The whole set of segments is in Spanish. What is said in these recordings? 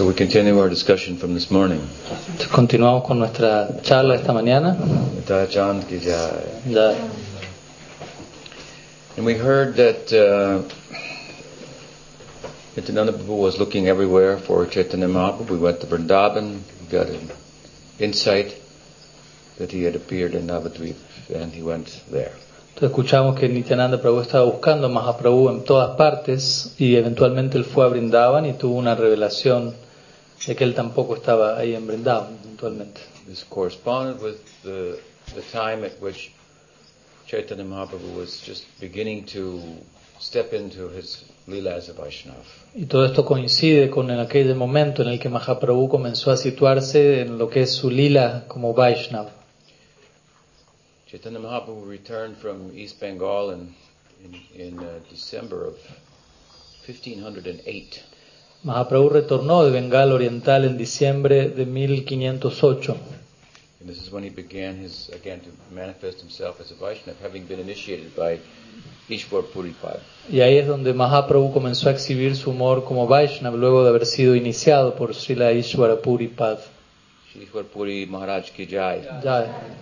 So we continue our discussion from this morning. Continuamos con nuestra charla esta mañana. Chand ki jai. Ya And we heard that uh, Nityananda Prabhu was looking everywhere for Chaitanya Mahaprabhu. We went to Vrindavan, got an insight that he had appeared in Navadvip, and he went there. Escuchamos que Nityananda Prabhu estaba buscando a Mahaprabhu en todas partes y eventualmente él fue a Brindavan y tuvo una revelación de que él tampoco estaba ahí en Brindavan eventualmente. This corresponded with the, the time at which Chaitanya Mahaprabhu was just beginning to step into his Leela as a Vaishnava. Y todo esto coincide con en aquel momento en el que Mahaprabhu comenzó a situarse en lo que es su lila como Vaishnava. Chaitanya Mahaprabhu returned from East Bengal in, in, in uh, December of 1508. Mahaprabhu retornó de Bengal Oriental en diciembre de 1508. And this is when he began his, again, to manifest himself as a Vaishnava, having been initiated by Ishwar Puripad. Y ahí es donde Mahaprabhu comenzó a exhibir su humor como Vaishnava luego de haber sido iniciado por Srila Ishwara Puripad. Ishwar Puri Maharaj Ki Jai. Ya,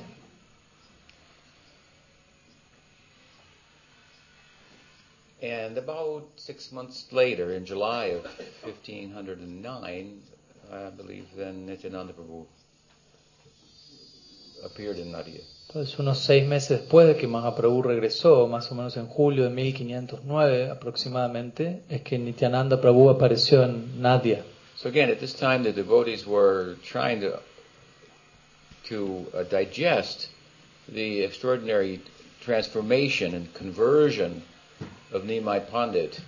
And about six months later, in July of 1509, I believe then Nityananda Prabhu appeared in Nadia. Entonces, unos seis meses después de que Mahaprabhu regresó, más o menos en julio de 1509 aproximadamente, es que Nityananda Prabhu apareció en Nadia. So again, at this time, the devotees were trying to to uh, digest the extraordinary transformation and conversion of Nimai Pandit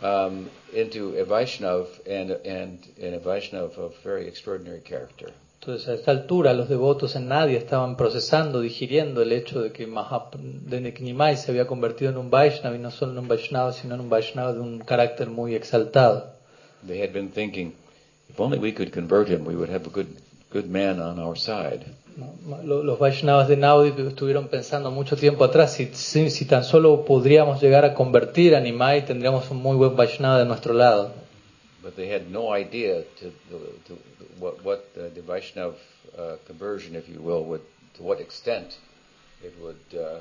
um, into a Vaishnav and, and, and a Vaishnav of very extraordinary character. Entonces, a esta altura, los devotos en Nadia estaban procesando, digiriendo el hecho de que, Mahap de que Nimai se había convertido en un Vaishnava y no solo en un Vaishnava, sino en un Vaishnava de un carácter muy exaltado. They had been thinking, if only we could convert him, we would have a good, good man on our side. Los Vaishnavas de Naudi estuvieron pensando mucho tiempo atrás, si, si, si tan solo podríamos llegar a convertir a Nimai, tendríamos un muy buen Vaishnava de nuestro lado. But they had no idea to, to what, what uh, the Vaishnav uh, conversion, if you will, would, to what extent it would, uh,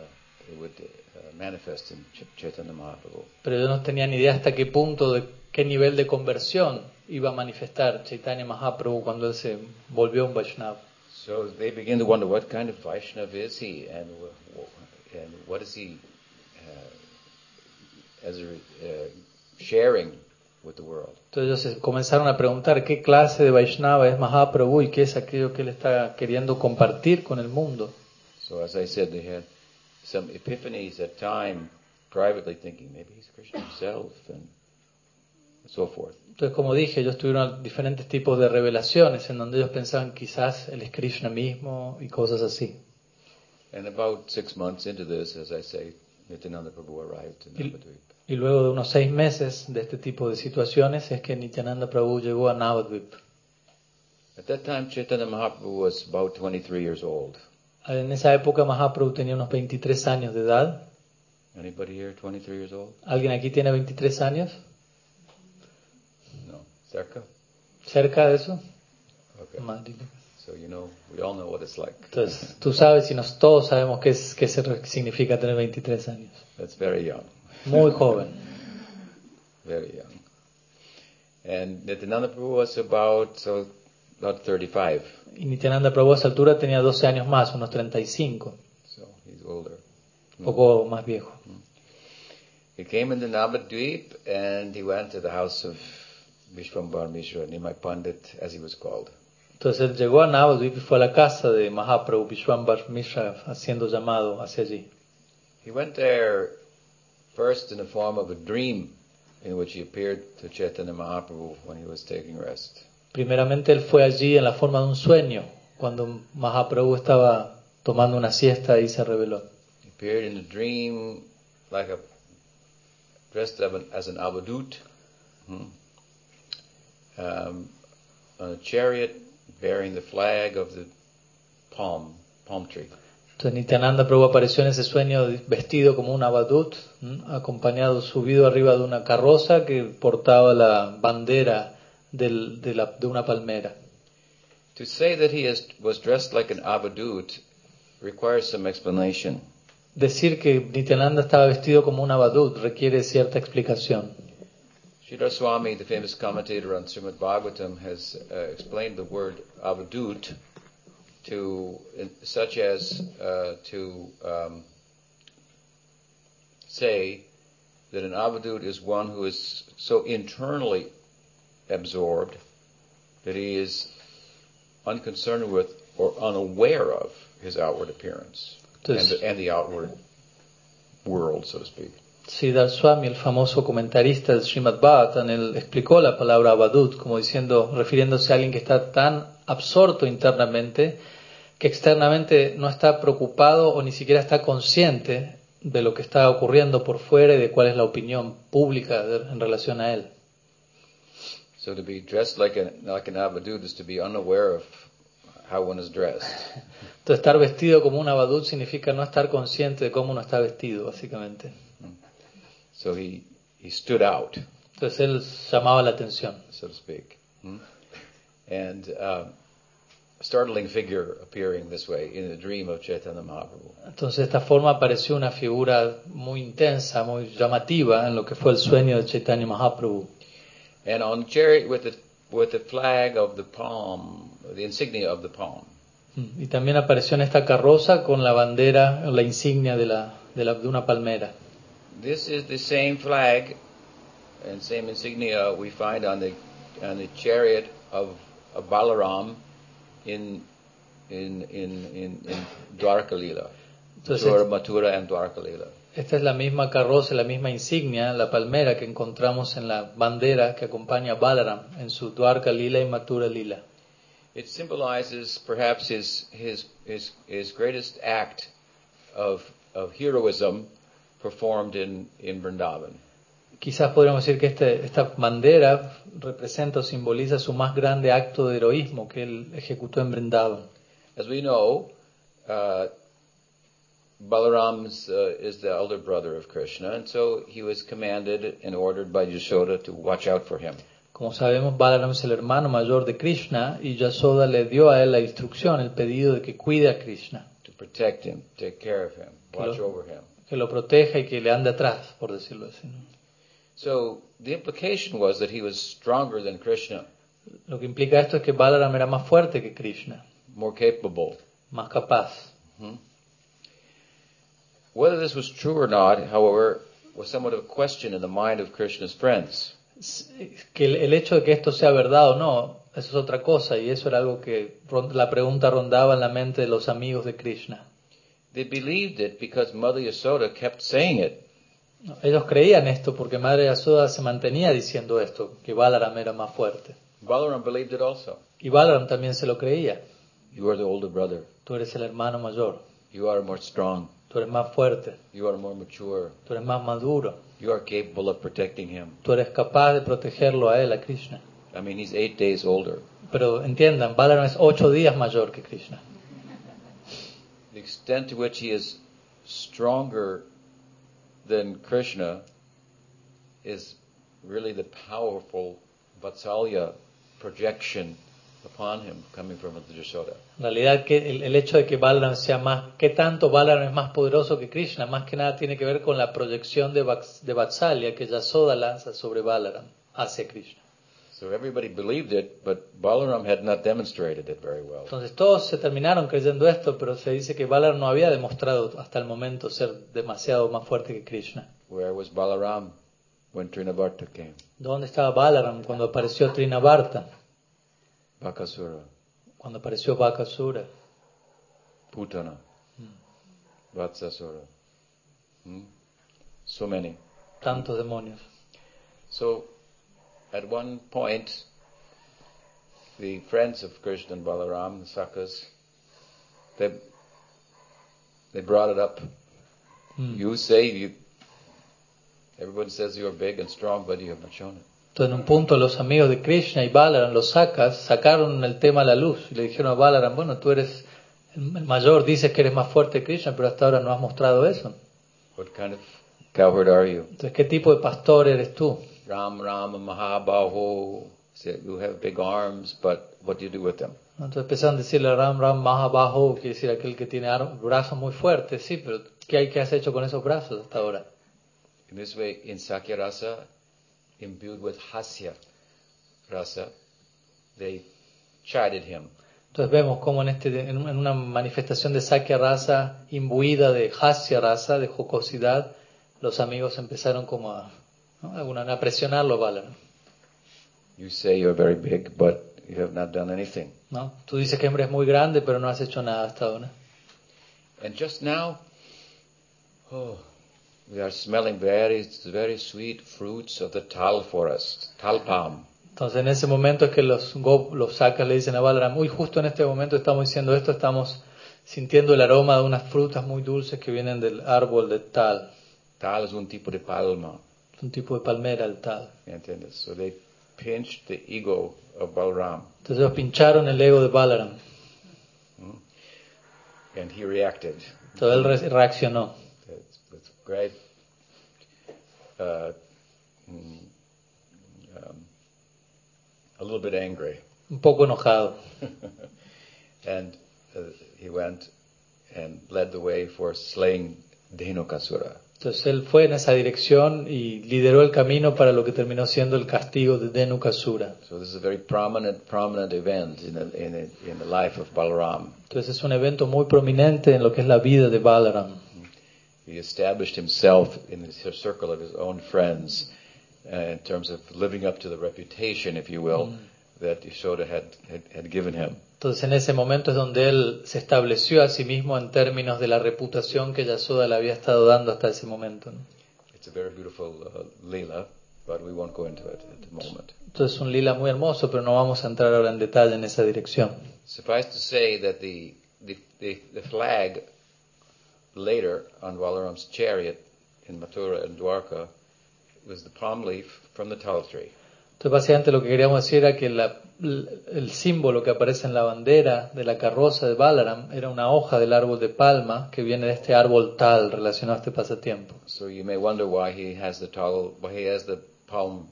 it would uh, manifest in Ch- Chaitanya Mahaprabhu. Pero ellos no tenían idea hasta qué punto, de qué nivel de conversión iba a manifestar Chaitanya Mahaprabhu cuando él se volvió un Vaishnava. So they begin to wonder what kind of Vaishnav is he, and and what is he uh, as a, uh, sharing with the world. Entonces comenzaron a preguntar qué clase de Vaishnava es Mahaprabhu y qué es aquello que él está queriendo compartir con el mundo. So as I said, they had some epiphanies at time, privately thinking maybe he's Krishna himself, and so forth. Entonces, como dije, ellos tuvieron diferentes tipos de revelaciones en donde ellos pensaban quizás él es Krishna mismo y cosas así. And about six months into this, as I say, Nityananda Prabhu arrived in Y, y luego de unos seis meses de este tipo de situaciones es que Nityananda Prabhu llegó a Navadvip. At that time, Chaitanya Mahaprabhu was about 23 years old. En esa época Mahaprabhu tenía unos 23 años de edad. Anybody here 23 years old? ¿Alguien aquí tiene 23 años? Cerca? ¿Cerca de eso? Okay. So you know, we all know what it's like. Entonces, tú sabes y nos, todos sabemos qué, es, qué se- significa tener 23 años. That's very young, Muy joven. very young. And Nityananda Prabhu was about so about 35, Y Nityananda Prabhu a esa altura tenía 12 años más, unos 35, so he's older. un poco más viejo. He came into Navadvip and he went to the house of Vishwambar Mishra, Nimai Pandit, as he was called. Entonces llegó a Navadvip y fue a la casa de Mahaprabhu Vishwambar Mishra haciendo llamado hacia allí. He went there first in the form of a dream in which he appeared to Chaitanya Mahaprabhu when he was taking rest. Primeramente él fue allí en la forma de un sueño, cuando Mahaprabhu estaba tomando una siesta y se reveló. He appeared in a dream like a dressed up as an abadut, hmm, um, on a chariot bearing the flag of the palm palm tree. Entonces Nityananda Prabhu apareció en ese sueño vestido como un abadut, ¿m? acompañado, subido arriba de una carroza que portaba la bandera del- de, la- de una palmera. To say that he is, was dressed like an avadut requires some explanation. Decir que Nityananda estaba vestido como un abadut requiere cierta explicación. Sridhar Swami, the famous commentator on Srimad Bhagavatam, has uh, explained the word avadut to, in, such as uh, to um, say that an avadut is one who is so internally absorbed that he is unconcerned with or unaware of his outward appearance and the, and the outward world, so to speak. Siddhar Swami, el famoso comentarista del Srimad Bhagavatam, él explicó la palabra abadut como diciendo, refiriéndose a alguien que está tan absorto internamente que externamente no está preocupado o ni siquiera está consciente de lo que está ocurriendo por fuera y de cuál es la opinión pública de- en relación a él. So to be dressed like an like an avadut is to be unaware of how one is dressed. Entonces, estar vestido como un abadut significa no estar consciente de cómo uno está vestido, básicamente. So he he stood out, Entonces, él llamaba la atención. so to speak, Hmm? and um, a startling figure appearing this way in the dream of Chaitanya Mahaprabhu. Entonces, de esta forma apareció una figura muy intensa, muy llamativa en lo que fue el sueño de Chaitanya Mahaprabhu. And on the chariot with the with the flag of the palm, the insignia of the palm. Mm. Y también apareció en esta carroza con la bandera, la insignia de, la, de, la- de una palmera. This is the same flag and same insignia we find on the on the chariot of, of Balaram in in in in, in Dwarka Lila. Entonces, Mathura, Mathura and Dwarka Lila. esta es la misma carroza, la misma insignia, la palmera que encontramos en la bandera que acompaña a Balaram en su Dwarka Lila y Mathura Lila. It symbolizes perhaps his his his, his greatest act of of heroism performed in in Vrindavan. Quizás podríamos decir que este- esta bandera representa o simboliza su más grande acto de heroísmo que él ejecutó en Brindavan. As we know, uh, Balaram uh, is the elder brother of Krishna, and so he was commanded and ordered by Yashoda to watch out for him. Como sabemos, Balaram es el hermano mayor de Krishna y Yasoda le dio a él la instrucción, el pedido de que cuide a Krishna, to protect him, take care of him, watch Claro. over him. Que lo proteja y que le ande atrás, por decirlo así. ¿no? So the implication was that he was stronger than Krishna, Lo que implica esto es que Balaram era más fuerte que Krishna, more capable. más capaz. Whether this was true or not, however, was somewhat of a question in the mind of Krishna's friends. Que el, el hecho de que esto sea verdad o no, eso es otra cosa y eso era algo que ron- la pregunta rondaba en la mente de los amigos de Krishna. They believed it because Mother Yasoda kept saying it. Ellos creían esto porque Madre Yasoda se mantenía diciendo esto, que Balaram era más fuerte. Balaram believed it also. Y Balaram también se lo creía. You are the older brother. Tú eres el hermano mayor, You are more strong. tú eres más fuerte, You are more mature. tú eres más maduro, You are capable of protecting him. tú eres capaz de protegerlo a él, a Krishna. I mean, he's eight days older. Pero entiendan, Balaram es ocho días mayor que Krishna. The extent to which he is stronger than Krishna is really the powerful Vatsalya projection upon him coming from Yashoda. En realidad, que el, hecho de que Balaram sea más, tanto Balaram es más poderoso que Krishna, más que nada tiene que ver con la proyección de, de Vatsalya que Yasoda lanza sobre Balaram hacia Krishna. So everybody believed it, but Balaram had not demonstrated it very well. Entonces todos se terminaron creyendo esto, pero se dice que Balaram no había demostrado hasta el momento ser demasiado más fuerte que Krishna. Where was Balaram when came? ¿Dónde estaba Balaram cuando apareció Trinavarta? Bakasura, Cuando apareció Bakasura, Putana, Vatsasura. Hmm? So many. tantos demonios. So, at one point, the friends of Krishna and Balaram, the Sakas, they they brought it up. Mm. You say you. Everyone says you're big and strong, but you have not shown it. Entonces en un punto los amigos de Krishna y Balaram, los sacas, sacaron el tema a la luz y le dijeron a Balaram, bueno, tú eres el el mayor, dices que eres más fuerte que Krishna, pero hasta ahora no has mostrado eso. What kind of cowherd are you? Entonces, ¿qué tipo de pastor eres tú? Ram Ram Mahabaho. You have big arms, but what do you do with them? Entonces empezaron a decirle Ram Ram más abajo, quiere decir aquel que tiene brazos muy fuertes, sí, pero ¿qué hay que has hecho con esos brazos hasta ahora? In this way, in Sakya Rasa, imbued with Hasya Rasa, they chided him. Entonces vemos como en, este, en una manifestación de Sakya Rasa imbuida de Hasya Rasa, de jocosidad, los amigos empezaron como a, ¿no? Alguna- a presionarlo Balaram. You say you're very big, but you have not done anything. ¿no? Tú dices que hombre es muy grande, pero no has hecho nada hasta ahora. And just now, oh, we are smelling very, very sweet fruits of the tal forest, tal palm. Entonces en ese momento es que los, los sacas le dicen a Balaram, muy justo en este momento estamos diciendo esto, estamos sintiendo el aroma de unas frutas muy dulces que vienen del árbol de tal, Tal es un tipo de palma. Un tipo de palmera el tal. ¿Entiendes? So they pinched the ego of Balram, Entonces ellos pincharon el ego de Balaram, and he reacted. entonces él re- reaccionó. It's, it's great, uh, mm, um, a little bit angry. un poco enojado. and uh, he went and led the way for slaying Dhenukasura. Entonces él fue en esa dirección y lideró el camino para lo que terminó siendo el castigo de Denukasura. So this is a very prominent, prominent event in the, in the, in the life of Balaram. Entonces es un evento muy prominente en lo que es la vida de Balaram. He established himself in the circle of his own friends uh, in terms of living up to the reputation, if you will, that Yashoda had, had, had given him. Entonces en ese momento es donde él se estableció a sí mismo en términos de la reputación que Yasoda le había estado dando hasta ese momento. ¿no? It's a very beautiful uh, lila, but we won't go into it at the moment. Entonces es un lila muy hermoso, pero no vamos a entrar ahora en detalle en esa dirección. Suffice to say that the, the, the, the flag later on Balaram's chariot in Mathura and Dwarka was the palm leaf from the tal tree. Entonces básicamente lo que queríamos decir era que la- el símbolo que aparece en la bandera de la carroza de Balaram era una hoja del árbol de palma que viene de este árbol tal relacionado a este pasatiempo. So you may wonder why he has the tal, why he has the palm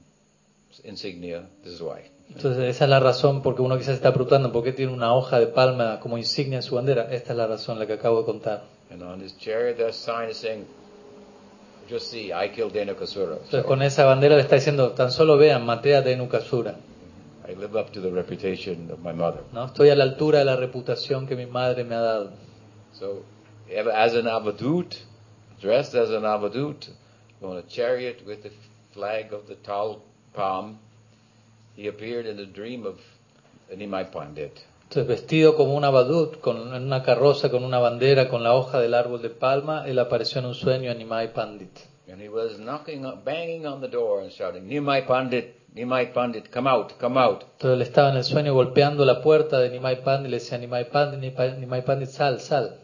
insignia. This is why. Entonces esa es la razón porque uno quizás está preguntando por qué tiene una hoja de palma como insignia en su bandera. Esta es la razón, la que acabo de contar. And on his chariot, the sign is saying, "Just see, I killed Dhenukasura. Entonces So con esa bandera le está diciendo, tan solo vean, maté a Denukasura. I live up to the reputation of my mother." ¿no? Estoy a la altura de la reputación que mi madre me ha dado. So, as an avadut, dressed as an avadut, on a chariot with the flag of the tal palm, he appeared in the dream of Nimai Pandit. Entonces vestido como un abadut, con, en una carroza con una bandera, con la hoja del árbol de palma, él apareció en un sueño a Nimai Pandit. And he was knocking, banging on the door and shouting, Nimai Pandit, Nimai Pandit, come out, come out. Entonces él estaba en el sueño golpeando la puerta de Nimai Pandit y le decía, Nimai Pandit, Nimai, Pandit, sal, sal.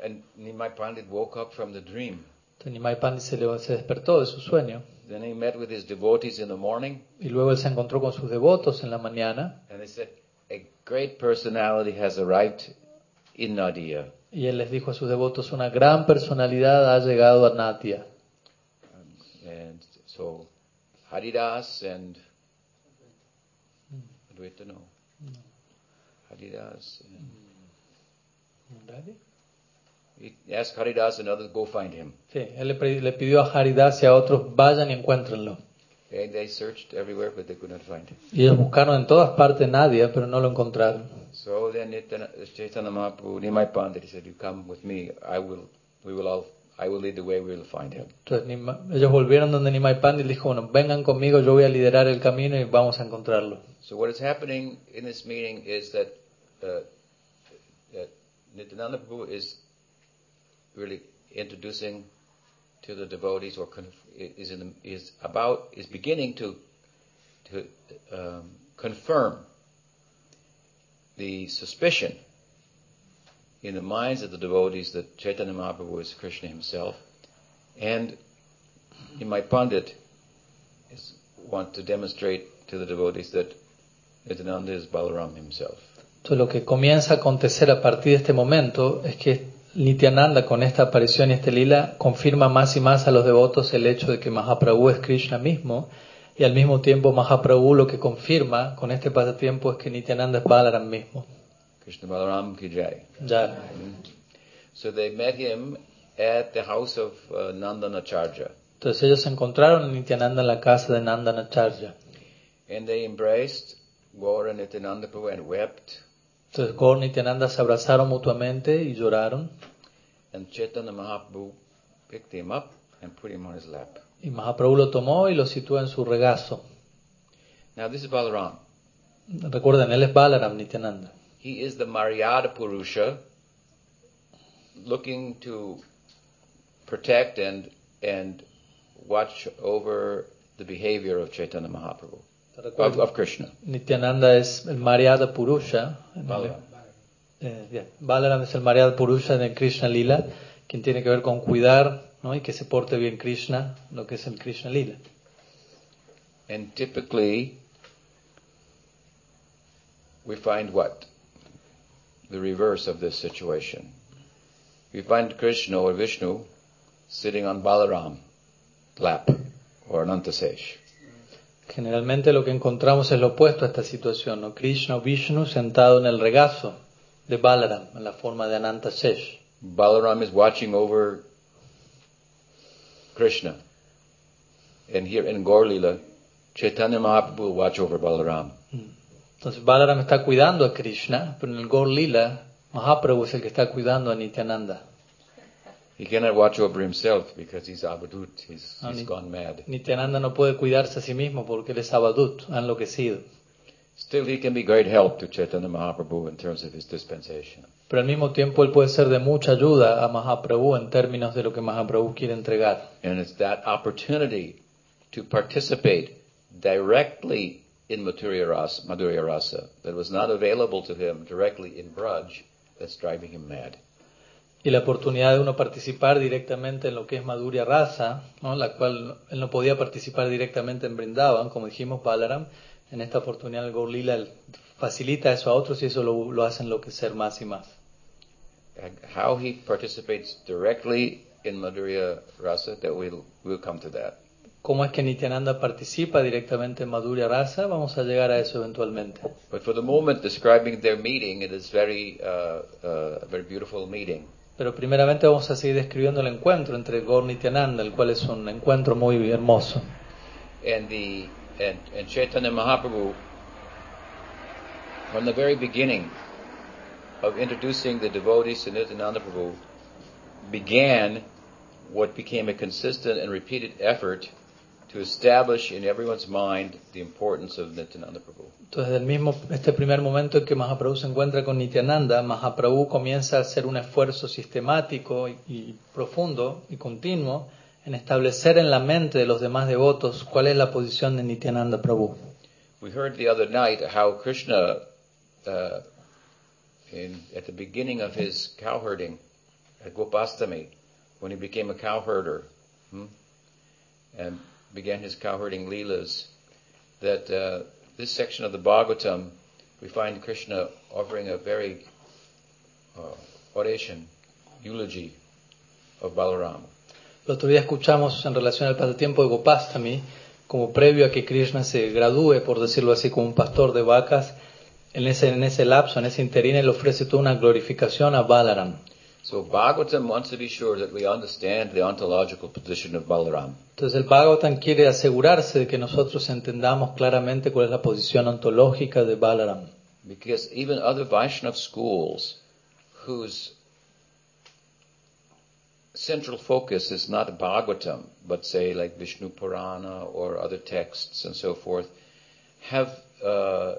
And Nimai Pandit woke up from the dream. Entonces Nimai Pandit se, levantó- se despertó de su sueño Then he met with his devotees in the morning, y luego él se encontró con sus devotos en la mañana and they said, A great personality has arrived in Nadia. y él les dijo a sus devotos, una gran personalidad ha llegado a Natia. And so Haridas and have to know? Haridas. And he asked Haridas and others go find him. Sí, él le, le pidió a Haridas y a otros, vayan y encuéntrenlo. And they searched everywhere, but they could not find him. Y ellos buscaron en todas partes Nadia, pero no lo encontraron. So then Nitana- Chaitanya Mahaprabhu, Nimai Pandit, he said, "You come with me. I will. We will all. I will lead the way. We will find him." Entonces Nima- ellos volvieron donde Nimai Pandit dijo, bueno, vengan conmigo, yo voy a liderar el camino y vamos a encontrarlo. So what is happening in this meeting is that uh, that Nityananda Prabhu is really introducing to the devotees, or is the, is about is beginning to to um, confirm the suspicion in the minds of the devotees that Chaitanya Mahaprabhu is Krishna himself, and in my Pandit is want to demonstrate to the devotees that Nityananda is Balaram himself. Entonces lo que comienza a acontecer a partir de este momento es que Nityananda con esta aparición y este lila confirma más y más a los devotos el hecho de que Mahaprabhu es Krishna mismo Y al mismo tiempo Mahaprabhu lo que confirma con este pasatiempo es que Nityananda es Balaram mismo. Krishna Balaram ki jai. Ya. So they met him at the house of uh, Nandanacharya. Entonces ellos se encontraron a Nityananda en la casa de Nandanacharya. And they embraced Gaura and Nityananda Prabhu and wept. Entonces Gaur y Nityananda se abrazaron mutuamente y lloraron. And Chaitanya Mahaprabhu picked him up and put him on his lap. Y Mahaprabhu lo tomó y lo situó en su regazo. Now this is Balaram. Recuerden, él es Balaram Nityananda. He is the Maryada Purusha looking to protect and and watch over the behavior of Chaitanya Mahaprabhu, of, of Krishna. Nityananda es el Maryada Purusha. Balaram. Eh, bien. Balaram es el Maryada Purusha de Krishna Lila, quien tiene que ver con cuidar ¿no? y que se porte bien Krishna, lo que es el Krishna Lila. And typically, we find what? The reverse of this situation. We find Krishna or Vishnu sitting on Balaram lap or Anantasesh. Generalmente lo que encontramos es lo opuesto a esta situación, ¿no? Krishna o Vishnu sentado en el regazo de Balaram, en la forma de Ananta Shesh. Balaram is watching over Krishna. And here in Gorlila, Chaitanya Mahaprabhu will watch over Balaram. Entonces Balaram está cuidando a Krishna, pero en el Gaur Lila, Mahaprabhu es el que está cuidando a Nityananda. He cannot watch over himself because he's Avadut, he's, Ah, he's ni- gone mad. Nityananda no puede cuidarse a sí mismo porque él es Abadut, ha enloquecido. Still, he can be great help to Chaitanya Mahaprabhu in terms of his dispensation. Pero al mismo tiempo él puede ser de mucha ayuda a Mahaprabhu en términos de lo que Mahaprabhu quiere entregar. And it's that opportunity to participate directly in Madhurya Rasa, Madhurya Rasa that was not available to him directly in Braj that's driving him mad. Y la oportunidad de uno participar directamente en lo que es Madhurya Rasa, ¿no? la cual él no podía participar directamente en Brindavan, como dijimos Balaram, en esta oportunidad el Gaur Lila él facilita eso a otros y eso lo, lo hace enloquecer más y más. How he participates directly in Madhurya Rasa, that we'll, we'll come to that. ¿Cómo es que Nityananda participa directamente en Madhurya Rasa? Vamos a llegar a eso eventualmente. But for the moment, describing their meeting, it is very, uh, uh, a very beautiful meeting. Pero primeramente vamos a seguir describiendo el encuentro entre Gaur Nityananda, el cual es un encuentro muy hermoso. And the and, and Chaitanya Mahaprabhu, from the very beginning of introducing the devotees to Nityananda Prabhu, began what became a consistent and repeated effort to establish in everyone's mind the importance of Nityananda Prabhu. Entonces, del mismo, este primer momento en que Mahaprabhu se encuentra con Nityananda, Mahaprabhu comienza a hacer un esfuerzo sistemático y, y profundo y continuo en establecer en la mente de los demás devotos cuál es la posición de Nityananda Prabhu. We heard the other night how Krishna, uh, in, at the beginning of his cowherding at Gopastami, when he became a cowherder hmm, and began his cowherding leelas, that uh, this section of the Bhagavatam, we find Krishna offering a very uh, oration, eulogy of Balaram. El otro día escuchamos en relación al pasatiempo de Gopastami, como previo a que Krishna se gradúe, por decirlo así, como un pastor de vacas, en ese, en ese lapso, en ese interín, él ofrece toda una glorificación a Balaram. So Bhagavatam wants to be sure that we understand the ontological position of Balaram. Entonces el Bhagavatam quiere asegurarse de que nosotros entendamos claramente cuál es la posición ontológica de Balaram. Because even other Vaishnav schools whose central focus is not Bhagavatam, but say like Vishnu Purana or other texts and so forth, have uh, uh,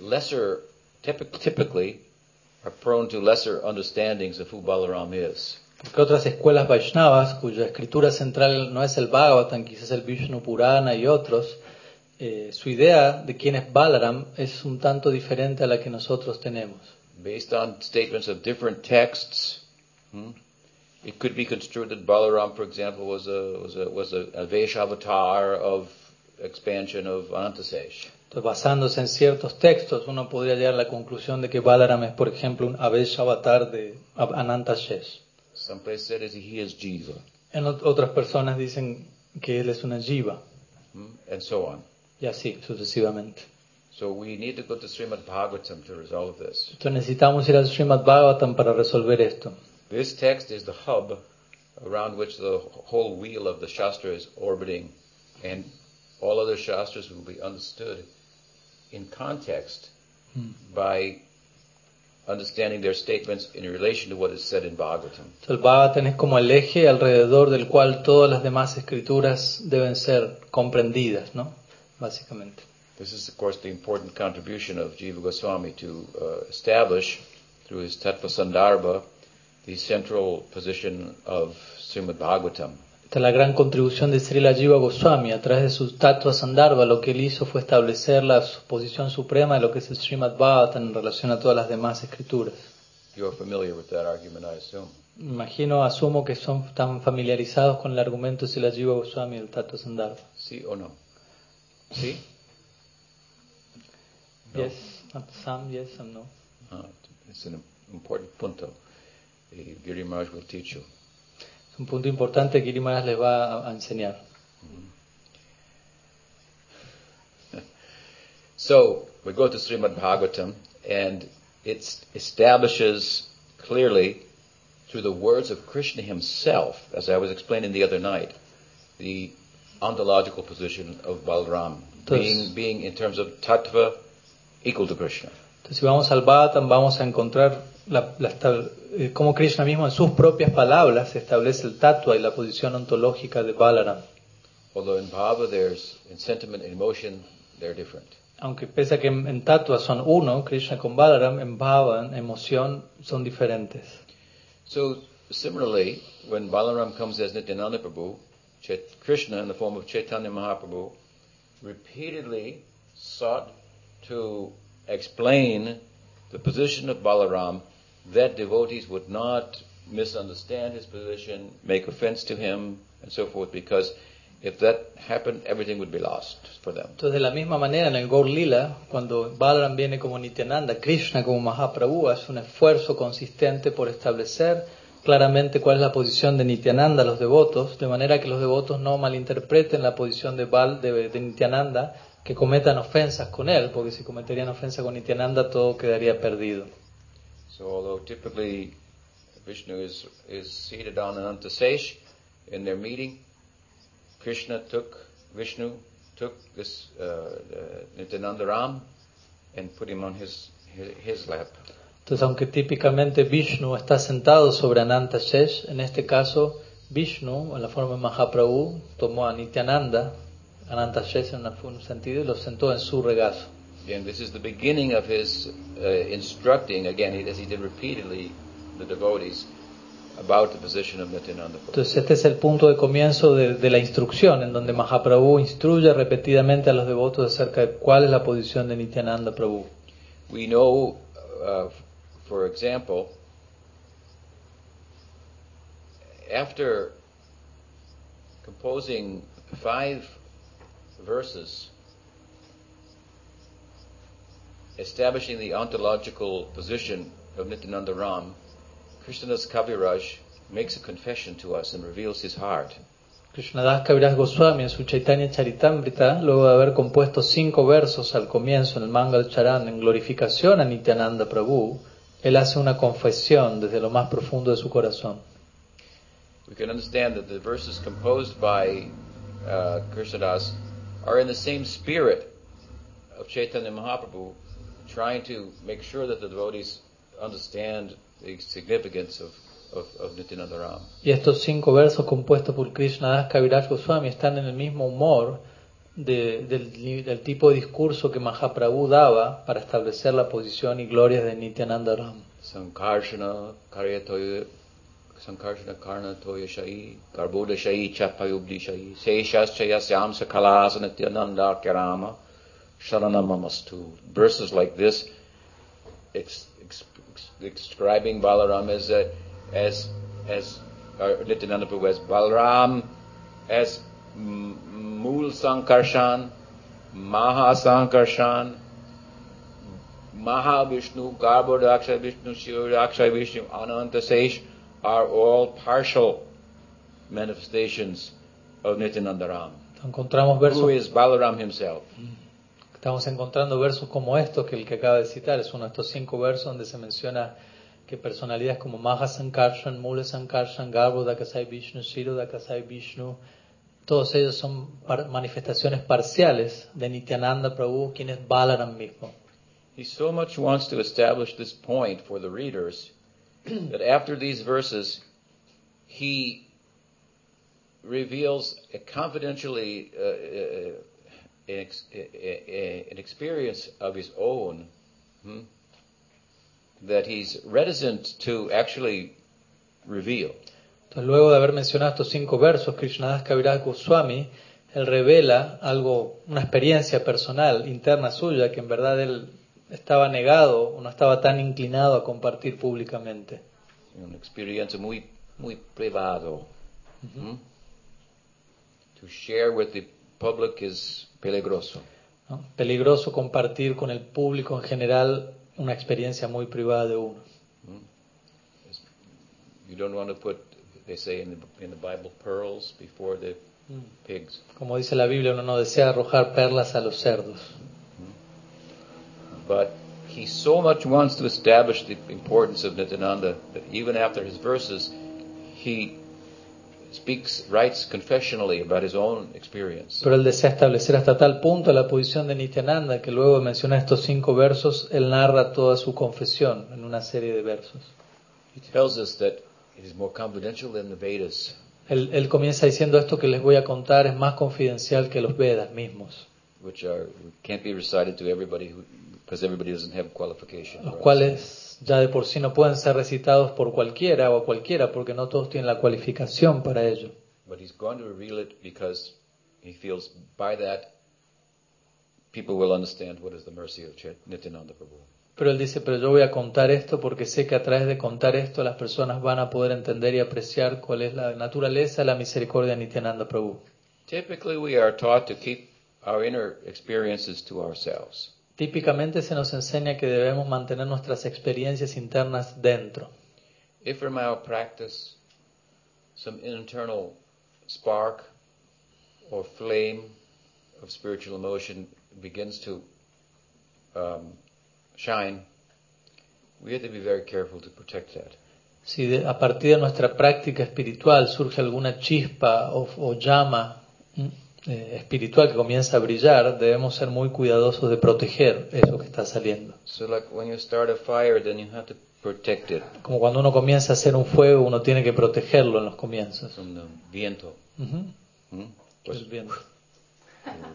lesser, typic- typically, are prone to lesser understandings of who Balaram is. Porque otras escuelas Vaishnavas, cuya escritura central no es el Bhagavatam, quizás el Vishnu Purana y otros, eh, su idea de quién es Balaram es un tanto diferente a la que nosotros tenemos. Based on statements of different texts, hmm, it could be construed that Balaram, for example, was a was a was a, a Vaishya avatar of expansion of Anantasesh. Entonces, basándose en ciertos textos, uno podría llegar a la conclusión de que Balaram es, por ejemplo, un Avesh avatar de Ananta Shesh. Some place said is he is Jiva. En ot- otras personas dicen que él es una Jiva. hmm, and so on. y así sucesivamente. So we need to go to Srimad Bhagavatam to resolve this. Entonces necesitamos ir al Srimad Bhagavatam para resolver esto. This text is the hub around which the whole wheel of the Shastra is orbiting, and all other Shastras will be understood in context by understanding their statements in relation to what is said in Bhagavatam. El Bhagavatam es como el eje alrededor del cual todas las demás escrituras deben ser comprendidas, ¿no? Básicamente. This is, of course, the important contribution of Jiva Goswami to uh, establish, through his Tattva Sandarbha, the central position of Srimad Bhagavatam. Esta es la gran contribución de Srila Jiva Goswami. A través de su Tattva Sandarbha, lo que él hizo fue establecer la posición suprema de lo que es el Srimad Bhagavatam en relación a todas las demás escrituras. You're familiar with that argument, I assume. Imagino, asumo que son tan familiarizados con el argumento de Srila Jiva Goswami del Tattva Sandarbha. See or no? See? No. Yes, not some, yes, some no. Uh, it's an important punto. The Giri Maharaj will teach you. Es un punto importante que Giri Maharaj les va a, enseñar. So we go to Srimad Bhagavatam, and it establishes clearly through the words of Krishna himself, as I was explaining the other night, the ontological position of Balram, being, being in terms of tattva equal to Krishna. Entonces, si vamos al Bhagavatam, vamos a encontrar la, la eh, cómo Krishna mismo en sus propias palabras establece el tatua y la posición ontológica de Balaram. Although in bhava there's, in sentiment and emotion, they're different. Aunque pese a que en, en tatua son uno, Krishna con Balaram, en Bhava, en emoción, son diferentes. So similarly, when Balaram comes as Nityananda Prabhu, Chet- Krishna in the form of Chaitanya Mahaprabhu repeatedly sought to explain the position of Balaram that devotees would not misunderstand his position, make offense to him, and so forth, because if that happened, everything would be lost for them. Entonces, de la misma manera, en el Gaur Lila, cuando Balaram viene como Nityananda, Krishna como Mahaprabhu, hace un esfuerzo consistente por establecer claramente cuál es la posición de Nityananda a los devotos, de manera que los devotos no malinterpreten la posición de, Bal, de, de Nityananda, que cometan ofensas con él, porque si cometerían ofensa con Nityananda todo quedaría perdido. So although typically Vishnu is, is seated on Ananta Sesh in their meeting, Krishna took, Vishnu took this uh, uh, Nityananda Ram and put him on his, his, his lap. Entonces, aunque típicamente Vishnu está sentado sobre Ananta Shesh, en este caso Vishnu, en la forma de Mahaprabhu, tomó a Nityananda, Ananta Shesh en un sentido, y lo sentó en su regazo. Again, this is the beginning of his uh, instructing, again, as he did repeatedly, the devotees about the position of. Entonces, este es el punto de comienzo de, de la instrucción, en donde Mahaprabhu instruye repetidamente a los devotos acerca de cuál es la posición de Nityananda Prabhu. We know, uh, for example, after composing five verses establishing the ontological position of Nityananda Ram, Krishnadas Kaviraj makes a confession to us and reveals his heart. Krishnadas Kaviraj Goswami en su Chaitanya Charitamrita, luego de haber compuesto cinco versos al comienzo en el Mangal Charan en glorificación a Nityananda Prabhu, él hace una confesión desde lo más profundo de su corazón. We can understand that the verses composed by uh, Krishnadas are in the same spirit of Chaitanya Mahaprabhu, trying to make sure that the devotees understand the significance of, of, of Nityananda Ram. Y estos cinco versos compuestos por Krishnadas Kaviraj Goswami están en el mismo humor de- del, del tipo de discurso que Mahaprabhu daba para establecer la posición y glorias de Nityananda Ram. Sankarshana Karyatoya Sankarshana Karna Toya Shai Garboda Shai Chapayubdi Shai Seshas Chayasyam Sakalas Nityananda Kirama Sharanamamastu. Verses like this ex, ex, ex, describing Balaram as a, as as uh, Nityananda Prabhu as Balaram as M- Mool Sankarshan Maha Sankarshan Garbhodaksha Vishnu, Shivaksha Vishnu, Ananta Sesh are all partial manifestations of Nityananda Ram. Encontramos versos, is Balaram himself. Estamos encontrando versos como estos que el que acaba de citar es uno de estos cinco versos donde se menciona que personalidades como Maha Sankarshan, Mula Sankarshan, Garbo Dakasai Vishnu, Shiro Dakasai Vishnu, todos ellos son par- manifestaciones parciales de Nityananda Prabhu, quien es Balaram mismo. He so much wants to establish this point for the readers that after these verses, he reveals a confidentially uh, uh, an, an experience of his own hmm, that he's reticent to actually reveal. Entonces, luego de haber mencionado estos cinco versos, Krishnadas Kaviraj Goswami, él revela algo, una experiencia personal, interna suya, que en verdad él estaba negado o no estaba tan inclinado a compartir públicamente. Una experiencia muy, muy privado. hmm. To share with the public is peligroso. ¿no? Peligroso compartir con el público en general una experiencia muy privada de uno. You don't want to put, they say in the, in the Bible, pearls before the pigs. Como dice la Biblia, uno no desea arrojar perlas a los cerdos. But he so much wants to establish the importance of Nityananda that even after his verses, he speaks, writes confessionally about his own experience. Pero él desea establecer hasta tal punto la posición de Nityananda que luego de mencionar estos cinco versos, él narra toda su confesión en una serie de versos. He tells us that it is more confidential than the Vedas. Él, él comienza diciendo esto que les voy a contar es más confidencial que los Vedas mismos, which are can't be recited to everybody who, because everybody doesn't have qualification. los for ya de por sí no pueden ser recitados por cualquiera o a cualquiera porque no todos tienen la cualificación para ello. But he's going to reveal it because he feels by that people will understand what is the mercy of Nityananda Prabhu. Pero él dice, pero yo voy a contar esto porque sé que a través de contar esto las personas van a poder entender y apreciar cuál es la naturaleza, la misericordia de Nityananda Prabhu. Typically, we are taught to keep our inner experiences to ourselves. Típicamente se nos enseña que debemos mantener nuestras experiencias internas dentro. If from our practice some internal spark or flame of spiritual emotion begins to um, shine, we have to be very careful to protect that. Si de- a partir de nuestra práctica espiritual surge alguna chispa o, o llama mm, eh, espiritual que comienza a brillar, debemos ser muy cuidadosos de proteger eso que está saliendo. So, like when you start a fire, then you have to protect it Como cuando uno comienza a hacer un fuego, uno tiene que protegerlo en los comienzos. from the viento. Ujú. Hmm? Pues Pues will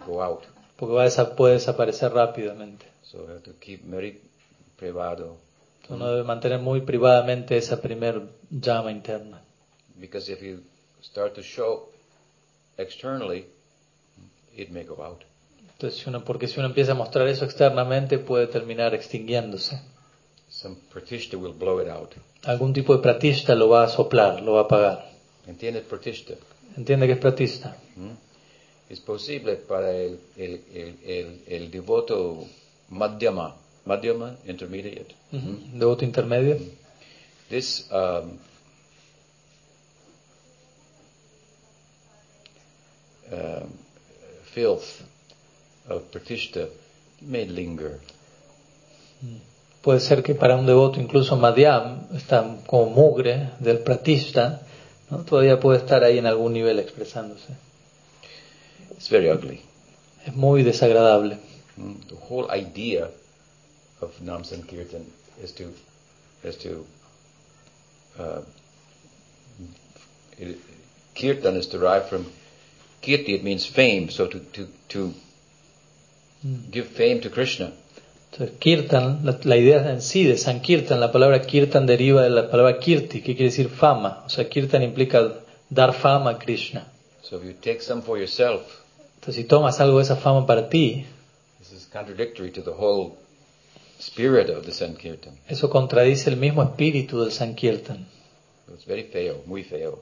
go out. porque va a desa- puede desaparecer rápidamente. So have to keep very privado. Uno debe mantener muy privadamente esa primer llama interna. Because if you start to show externally, it may go out. Entonces, si uno, porque si uno empieza a mostrar eso externamente, puede terminar extinguiéndose. Some pratishta will blow it out. Algún tipo de pratista lo va a soplar, lo va a apagar. ¿Entiendes pratishta? ¿Entiende que es pratista? ¿Mm? Es posible para el, el, el, el, devoto madhyama, madhyama, intermediate. Ujú. Devoto intermedio. This um, um, filth of pratishta may linger. Puede ser que para un devoto, incluso madhyam, está como mugre del pratista, ¿no? todavía puede estar ahí en algún nivel expresándose. It's very ugly. Es muy desagradable. Mm, The whole idea of Nam Sankirtan is to is to uh, it, kirtan is derived from kirti. It means fame. So to to to hmm. give fame to Krishna. Entonces, kirtan, la, la idea en sí de Sankirtan, la palabra kirtan deriva de la palabra kirti, que quiere decir fama. O sea, kirtan implica dar fama a Krishna. So if you take some for yourself, Entonces, si tomas algo de esa fama para ti, this is contradictory to the whole spirit of the Sankirtan. eso contradice el mismo espíritu del Sankirtan. So it's very feo, muy feo.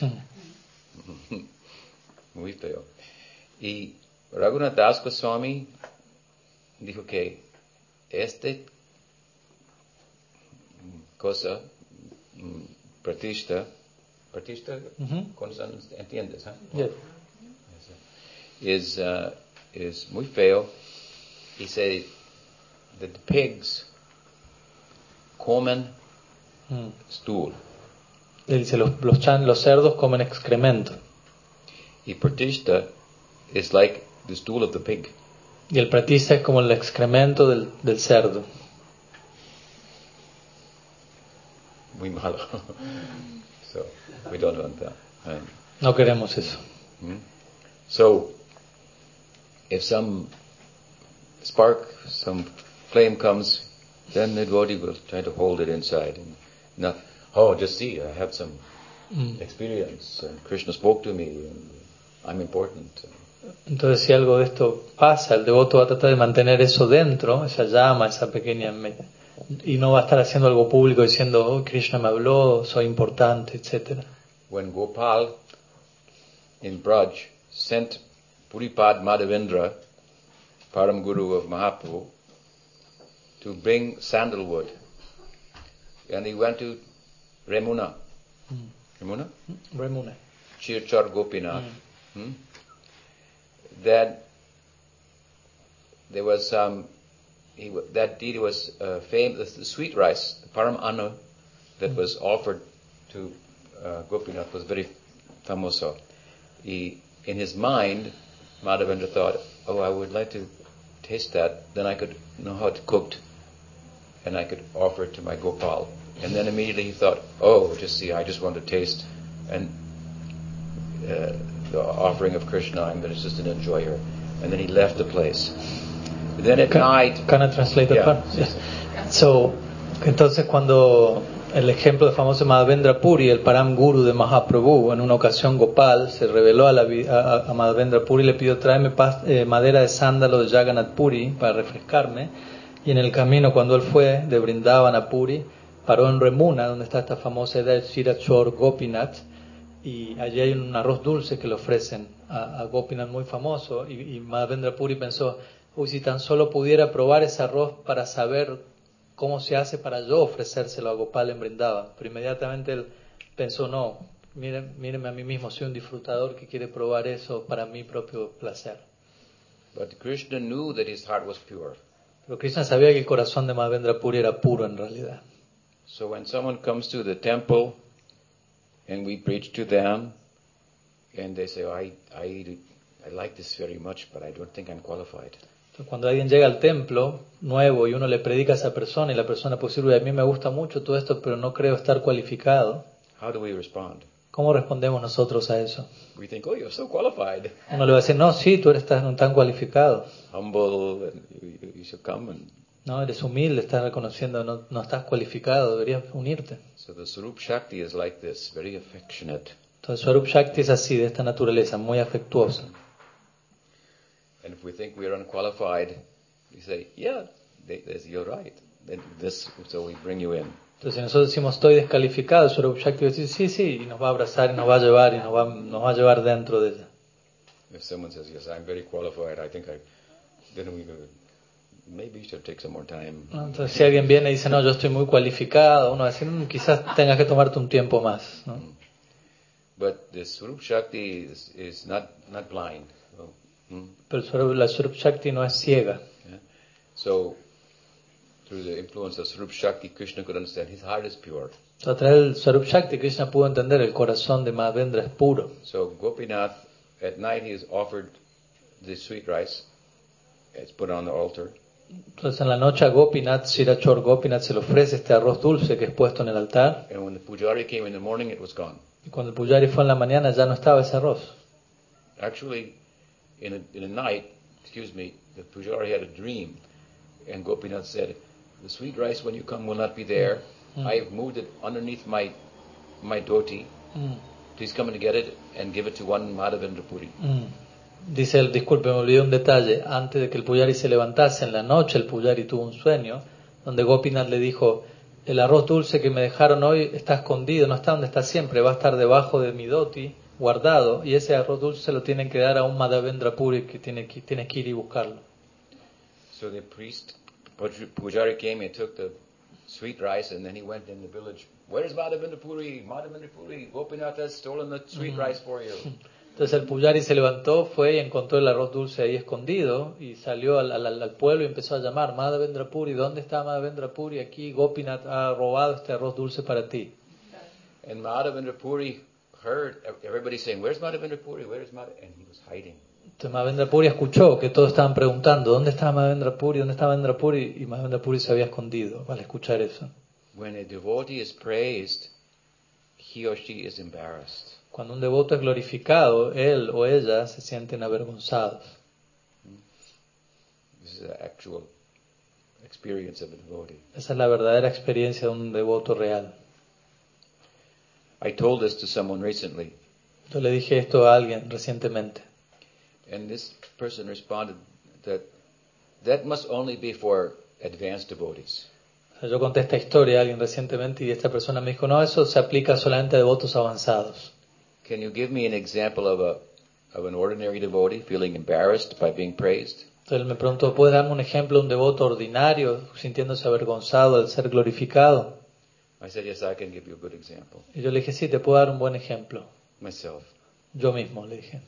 muy feo. Y Raghunath Das Goswami dijo que este mm, cosa, mm, pratishta, pratishta, con san- entiendes, ¿ah? Yes. is uh, is muy feo. He said that the pigs comen Mm. stool. Él dice, los, los, chan- los cerdos comen excremento. Y pratishta is like the stool of the pig. Y el pratista es como el excremento del, del cerdo. Muy malo. so we don't want that. Right. No queremos eso. Hmm? So if some spark, some flame comes, then the devotee will try to hold it inside and not. Oh, just see, I have some Mm. experience. And Krishna spoke to me, and I'm important. Entonces, si algo de esto pasa, el devoto va a tratar de mantener eso dentro, esa llama, esa pequeña. Y no va a estar haciendo algo público diciendo, oh, Krishna me habló, soy importante, etc. When Gopal in Braj sent Puripad Madhavendra, Param Guru of Mahaprabhu, to bring sandalwood, and he went to Remuna. Remuna? Remune. Chirchar Gopinath. Hmm? That there was some, he, that deity was uh, famous, the sweet rice, the param anna that was offered to uh, Gopinath was very famoso. He, in his mind, Madhavendra thought, oh, I would like to taste that, then I could know how it's cooked, and I could offer it to my Gopal. And then immediately he thought, oh, just see, I just want to taste, and uh, the offering of Krishna. I'm just an enjoyer. And then he left the place. Then at Can, night, can I translate that Yeah, part? sí, So, entonces cuando el ejemplo de famoso Madhavendra Puri, el Param Guru de Mahaprabhu, en una ocasión Gopal se reveló a, la vi- a, a Madhavendra Puri y le pidió tráeme eh, madera de sándalo de Jagannath Puri para refrescarme. Y en el camino, cuando él fue de Brindavan a Puri, paró en Remuna, donde está esta famosa idea de Shirachor Gopinath, y allí hay un arroz dulce que le ofrecen a, a Gopinath muy famoso y, y Madhavendra Puri pensó, uy, si tan solo pudiera probar ese arroz para saber cómo se hace para yo ofrecérselo a Gopal en Brindavan. Pero inmediatamente él pensó, no, miren, mírenme a mí mismo, soy un disfrutador que quiere probar eso para mi propio placer. but Krishna knew that his heart was pure. Pero Krishna sabía que el corazón de Madhavendra Puri era puro en realidad. So when someone comes to the temple and we preach to them, and they say, oh, I, I, I like this very much, but I don't think I'm qualified. Cuando alguien llega al templo nuevo y uno le predica a esa persona y la persona puede decir, "Uy, a mí me gusta mucho todo esto, pero no creo estar cualificado, How do we respond? ¿cómo respondemos nosotros a eso? We think, oh, you're so qualified, Uno le va a decir, no, sí, tú eres tan, tan cualificado, humble, you- you should come. And no, eres humilde, estás reconociendo, no, no estás cualificado, deberías unirte. So the Sarup Shakti is like this, very affectionate. Entonces Swarup Shakti es así, de esta naturaleza, muy afectuosa. And if we think we are unqualified, we say, yeah, they, they you're right. Then this, so we bring you in. Entonces si nosotros decimos estoy descalificado, Swarup Shakti va a decir, sí, sí, y nos va a abrazar y nos va a llevar y nos va, nos va a llevar dentro de ella. If someone says, yes, I'm very qualified, I think I, then we go, maybe you should take some more time. Entonces si alguien viene y dice, no, yo estoy muy cualificado, uno va a decir, "Mm, quizás tengas que tomarte un tiempo más. ¿no? But the Swarup Shakti is, is not, not blind. So, hmm, Pero la Swarup Shakti no es ciega. yeah. so through the influence of Swarup Shakti, Krishna could understand his heart is pure. Entonces, a través del Swarup Shakti, Krishna pudo entender el corazón de Madhavendra es puro. So Gopinath, at night he is offered the sweet rice. It's put on the altar. Entonces en la noche a Gopinath, Shirachor Gopinath se le ofrece este arroz dulce que es puesto en el altar. And when the pujari came in the morning, it was gone. Y cuando el pujari fue en la mañana ya no estaba ese arroz. Actually, in a, in a night, excuse me, the pujari had a dream. And Gopinath said, the sweet rice when you come will not be there. I've moved it underneath my, my dhoti. Mm, Please come and get it and give it to one Madhavendra Puri. mm. Dice él, disculpe, me olvidé un detalle. Antes de que el pujari se levantase en la noche, el pujari tuvo un sueño donde Gopinath le dijo, el arroz dulce que me dejaron hoy está escondido, no está donde está siempre, va a estar debajo de mi doti, guardado, y ese arroz dulce lo tienen que dar a un Madhavendra Puri que tiene que, tiene que ir y buscarlo. So the priest, puj- pujari came and took the sweet rice and then he went in the village. Where's Madhavendra Puri? Madhavendra Puri, Gopinath has stolen the sweet rice for you. Entonces el pujari se levantó, fue y encontró el arroz dulce ahí escondido y salió al, al- al pueblo y empezó a llamar, Madhavendra Puri, ¿dónde está Madhavendra Puri? Aquí Gopinath ha robado este arroz dulce para ti. And Madhavendra Puri heard everybody saying, Where's Madhavendra Puri? Where's Madhavendra? And he was hiding. Entonces Madhavendra Puri escuchó que todos estaban preguntando, ¿dónde está Madhavendra Puri? ¿Dónde está Madhavendra Puri? Y Madhavendra Puri se había escondido al escuchar eso. When a devotee is praised, he or she is embarrassed. Cuando un devoto es glorificado, él o ella se sienten avergonzados. This is the actual experience of a devotee. Esa es la verdadera experiencia de un devoto real. I told this to someone recently, Yo le dije esto a alguien recientemente. and this person responded that that must only be for advanced devotees. Yo conté esta historia a alguien recientemente y esta persona me dijo, no, eso se aplica solamente a devotos avanzados. Can you give me an example of a of an ordinary devotee feeling embarrassed by being praised? Entonces él me preguntó, ¿puedes darme un ejemplo de un devoto ordinario sintiéndose avergonzado al ser glorificado? I said, yes, I can give you a good example. Y yo le dije, sí, te puedo dar un buen ejemplo. Myself. Yo mismo, le dije.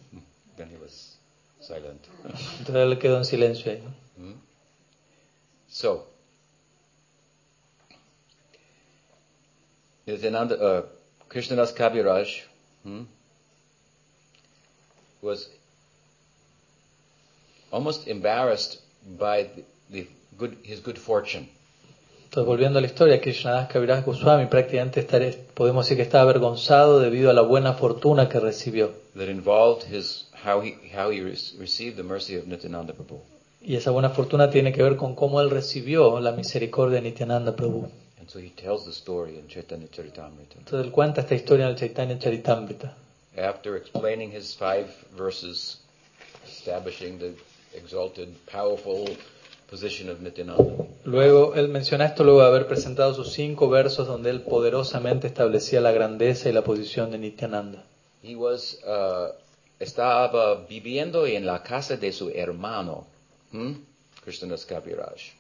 Then he was silent. Entonces él quedó en silencio ahí. ¿no? Hmm? So, Nityananda, uh, Krishnadas Kaviraj hmm, was almost embarrassed by the, the good, his good fortune. Entonces, volviendo a la historia, Krishnadas Kaviraj Goswami prácticamente estaré- podemos decir que estaba avergonzado debido a la buena fortuna que recibió. Y esa buena fortuna tiene que ver con cómo él recibió la misericordia de Nityananda Prabhu. And so he tells the story in Chaitanya Charitamrita. Entonces él cuenta esta historia en el Chaitanya Charitamrita. After explaining his five verses, establishing the exalted, powerful position of Nityananda, Luego, él menciona esto luego de haber presentado sus cinco versos donde él poderosamente establecía la grandeza y la posición de Nityananda. he was uh, estaba viviendo en la casa de su hermano, hmm? Krishnadas Kaviraj.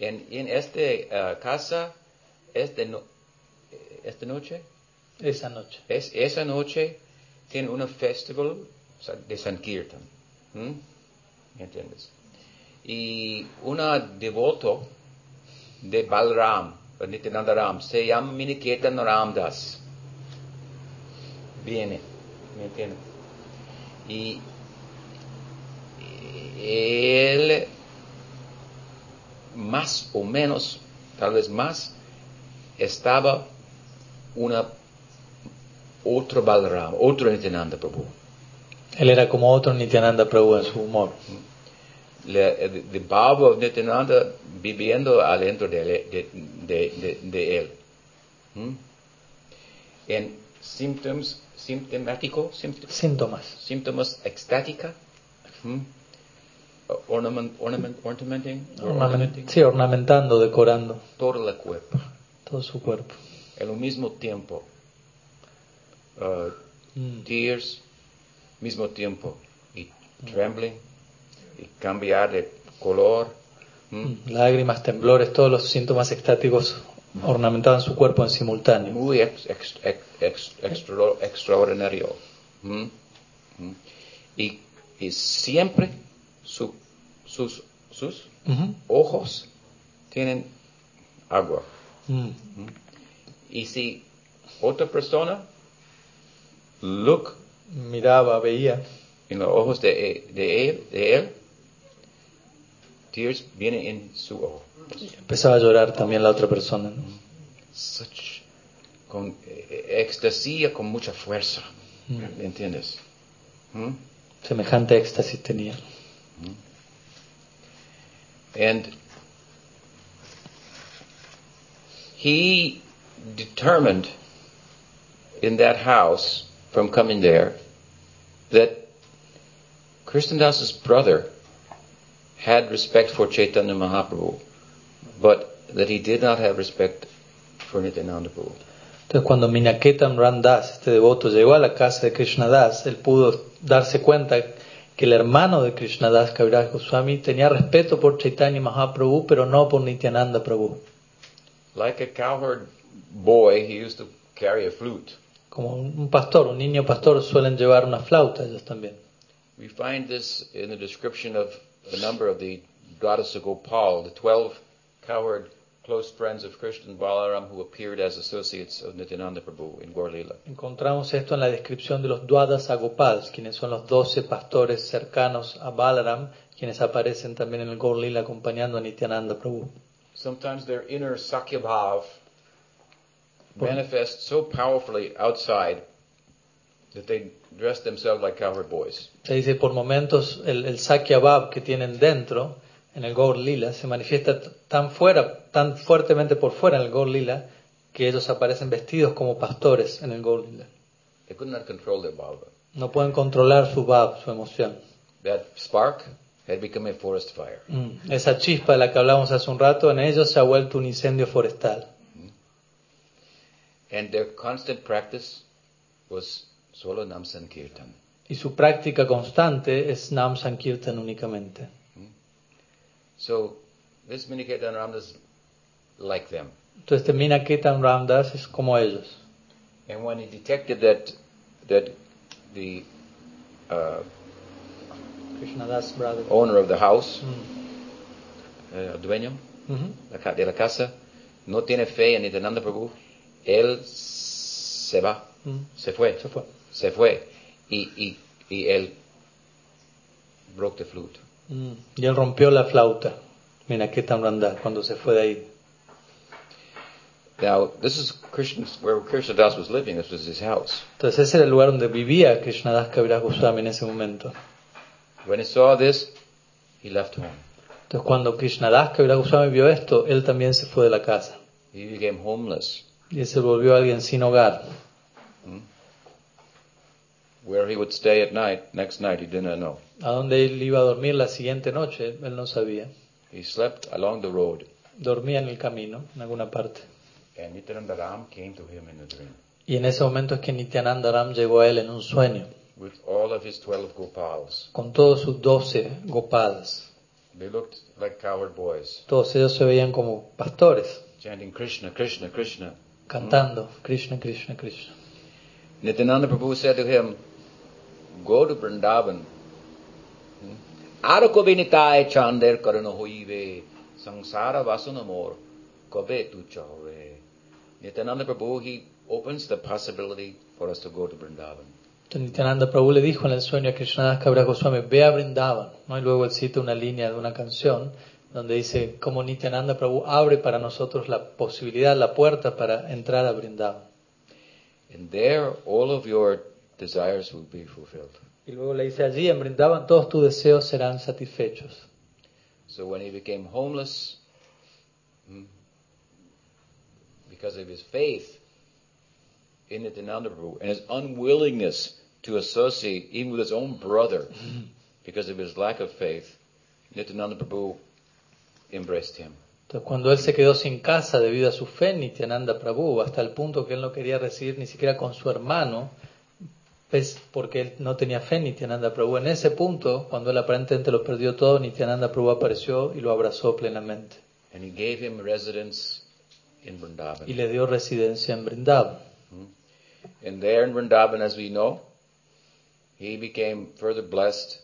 En, en esta casa, esta, no- esta noche, Esa noche. Es, esa noche tiene un festival de Sankirtan. ¿Mm? ¿Me entiendes? Y una devoto de Balram, Nityananda Ram, se llama Miniketan Ramdas. Viene, ¿me entiendes? Y él, más o menos, tal vez más, estaba una otro Balram, otro Nityananda Prabhu. Él era como otro Nityananda Prabhu en su humor. Le- The, the Baba of Nityananda viviendo adentro de, de, de, de- de él. ¿Mm? En symptoms, sintomático, Síntomas. síntomas extática, ¿Mm? ornament, ornament, ornamenting, or Ornamen- ornamenting, sí, ornamentando, decorando todo el cuerpo. Todo su cuerpo. Al mismo tiempo, uh, Mm. tears, mismo tiempo, y trembling, y cambiar de color. ¿m? Mm. Lágrimas, temblores, todos los síntomas extáticos ornamentaban su cuerpo en simultáneo. Muy ex- ex- ex- ex- extra- extraordinario. ¿m? ¿m? Y, y siempre su- sus, sus Ujú. ojos tienen agua. Mm. Y si otra persona look Miraba, veía, en los ojos de, de él, de él, tears vienen en su ojo. empezaba a llorar también la otra persona. ¿no? Such, con eh, éxtasía, con mucha fuerza. Mm. ¿Me entiendes? ¿Mm? Semejante éxtasis tenía. And he determined in that house from coming there that Krishnadas's brother had respect for Chaitanya Mahaprabhu, but that he did not have respect for Nityananda Prabhu. Entonces cuando Minaketam Randas, este devoto, llegó a la casa de Krishnadas, él pudo darse cuenta que el hermano de Krishnadas, Kaviraj Goswami, tenía respeto por Chaitanya Mahaprabhu, pero no por Nityananda Prabhu. Like a cowherd boy, he used to carry a flute. Como un pastor, un niño pastor suelen llevar una flauta ellos también. We find this in the description of a number of the Dwadasa Gopal, the 12 cowherd close friends of Krishna and Balaram who appeared as associates of Nityananda Prabhu in Gaur Lila. Encontramos esto en la descripción de los Dwadas Agopals, quienes son los doce pastores cercanos a Balaram, quienes aparecen también en el acompañando a Nityananda Prabhu. Sometimes their inner Sakya Bhav manifests so powerfully outside that they dress themselves like cowherd boys. Se dice por momentos el, el Sakya Bhav que tienen dentro en el Gaur Lila se manifiesta tan fuera, tan fuertemente por fuera en el Gaur Lila que ellos aparecen vestidos como pastores en el Gaur Lila. They could not control their bhava. No pueden controlar su Bhav, su emoción. That spark had become a forest fire. Mm, Esa chispa de la que hablamos hace un rato en ellos se ha vuelto un incendio forestal. And their constant practice was solo Nam Sankirtan. Y su práctica constante es Nam Sankirtan únicamente. So this Minikirtan Ramdas like them. Entonces termina Ketan Ramdas es como ellos. And when he detected that that the uh, Krishnadas brother. owner of the house, Mm. el dueño la ca- de la casa, no tiene fe en Nityananda Prabhu, él se va, Mm. se fue, Se fue. se fue. Y, y, y él broke the flute. Mm. Y él rompió la flauta. Mira Ketan Ramdas cuando se fue de ahí. Now, this is Krishna's, where Krishna Das was living, this was his house. Entonces ese era el lugar donde vivía Krishnadas Kaviraj Goswami en ese momento. When he saw this, he left home. Entonces cuando Krishnadas Kaviraj Goswami vio esto, él también se fue de la casa. He became homeless, Y se volvió alguien sin hogar. where he would stay at night, next night, he did not know. A dónde él iba a dormir la siguiente noche, él no sabía. He slept along the road, Dormía en el camino, en alguna parte. and Nityananda Ram came to him in a dream Y en ese momento es que Nityananda Ram llegó a él en un sueño, with all of his 12 Gopals. con todos sus doce gopals. They looked like coward boys, Todos ellos se veían como pastores, chanting Krishna, Krishna, Krishna. cantando Krishna, Krishna, Krishna. Nityananda Prabhu said to him, Go to Vrindavan. Aro kobe nitai chander karana hoive, sangsara vasanamor, kobe tu chahove. Nityananda Prabhu, he opens the possibility for us to go to Vrindavan. Nityananda Prabhu le dijo en el sueño a Krishnadas Kaviraj Goswami, ve a Brindavan. ¿no? Y luego él cita una línea de una canción donde dice como Nityananda Prabhu abre para nosotros la posibilidad, la puerta para entrar a Brindavan. And there, all of your desires will be fulfilled. Y luego le dice allí en Brindavan todos tus deseos serán satisfechos. So when he became homeless, hmm, because of his faith in Nityananda Prabhu and his unwillingness to associate even with his own brother because of his lack of faith, Nityananda Prabhu embraced him. Entonces cuando él se quedó sin casa debido a su fe en Nityananda Prabhu, hasta el punto que él no quería recibir ni siquiera con su hermano, pues porque él no tenía fe en Nityananda Prabhu. En ese punto, cuando él aparentemente lo perdió todo, Nityananda Prabhu apareció y lo abrazó plenamente. And he gave him residence in Vrindavan. Y le dio residencia en Brindavan. And there in Vrindavan, as we know, he became further blessed